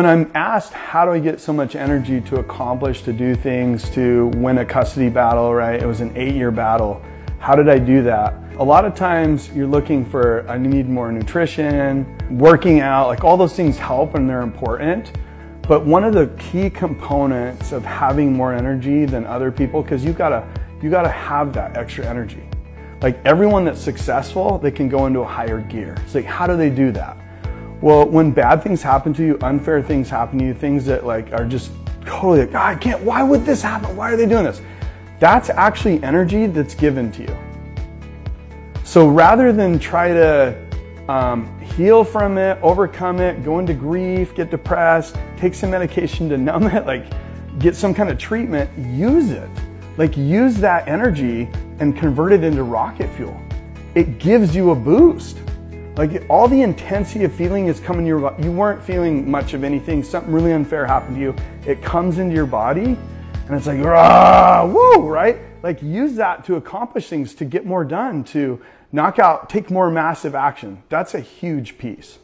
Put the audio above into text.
When I'm asked how do I get so much energy to accomplish, to do things, to win a custody battle, right? It was an eight year battle. How did I do that? A lot of times you're looking for, I need more nutrition, working out, like all those things help and they're important. But one of the key components of having more energy than other people, because you gotta, you gotta have that extra energy. Like everyone that's successful, they can go into a higher gear. It's like, how do they do that? Well, when bad things happen to you, unfair things happen to you, things that like are just totally like, oh, I can't, why would this happen? Why are they doing this? That's actually energy that's given to you. So rather than try to um, heal from it, overcome it, go into grief, get depressed, take some medication to numb it, like get some kind of treatment, use it. Like use that energy and convert it into rocket fuel. It gives you a boost. Like all the intensity of feeling is coming your. You weren't feeling much of anything. Something really unfair happened to you. It comes into your body and it's like, rah, woo, right? Like use that to accomplish things, to get more done, to knock out, take more massive action. That's a huge piece.